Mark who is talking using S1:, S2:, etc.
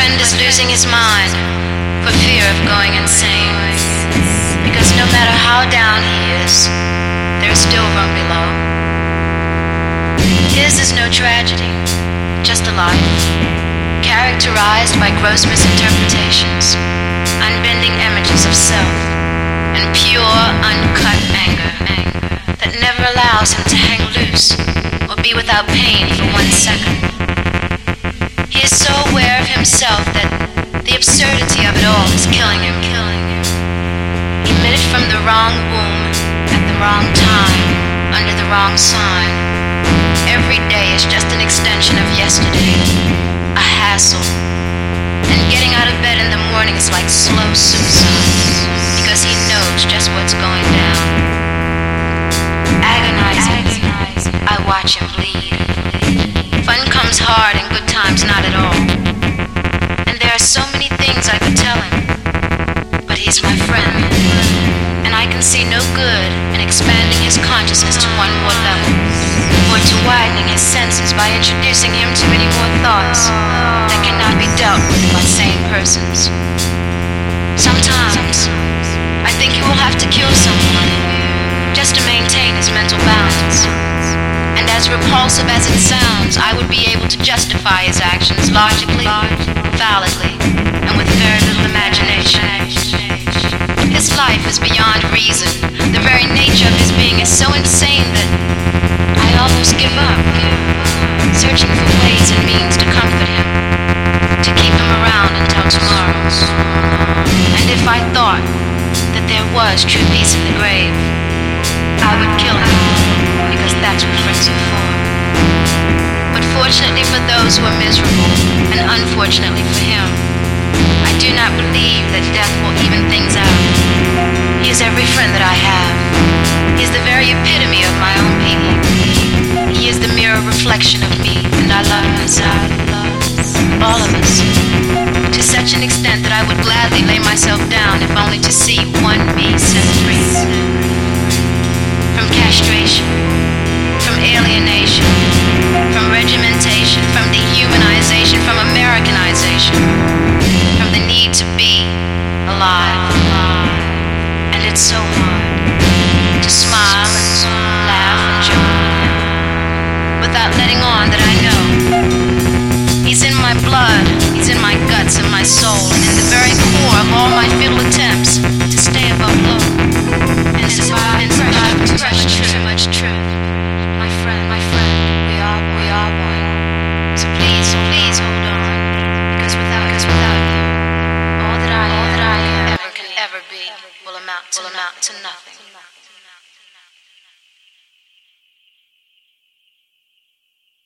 S1: friend is losing his mind for fear of going insane. Because no matter how down he is, there is still room below. His is no tragedy, just a life characterized by gross misinterpretations, unbending images of self, and pure, uncut anger that never allows him to hang loose or be without pain for one second. He is so himself that the absurdity of it all is killing him, killing him. Emitted from the wrong womb at the wrong time, under the wrong sign. Every day is just an extension of yesterday, a hassle. And getting out of bed in the morning is like slow suicide, because he knows just what's going down. Agonizing, I watch him bleed. Fun comes hard and good times not at all. He's my friend. And I can see no good in expanding his consciousness to one more level. Or to widening his senses by introducing him to many more thoughts that cannot be dealt with by sane persons. Sometimes I think he will have to kill someone just to maintain his mental balance. And as repulsive as it sounds, I would be able to justify his actions logically, validly, His life is beyond reason. The very nature of his being is so insane that I almost give up, searching for ways and means to comfort him, to keep him around until tomorrow. And if I thought that there was true peace in the grave, I would kill him, because that's what friends are for. But fortunately for those who are miserable, and unfortunately for him, do not believe that death will even things out. He is every friend that I have. He is the very epitome of my own people. He is the mirror reflection of me, and I love myself. All of us. To such an extent that I would gladly lay myself down if only to see one so to smile and laugh and joke without letting on that I know. He's in my blood, he's in my guts and my soul, and in the very core of all my futile attempts will amount to nothing.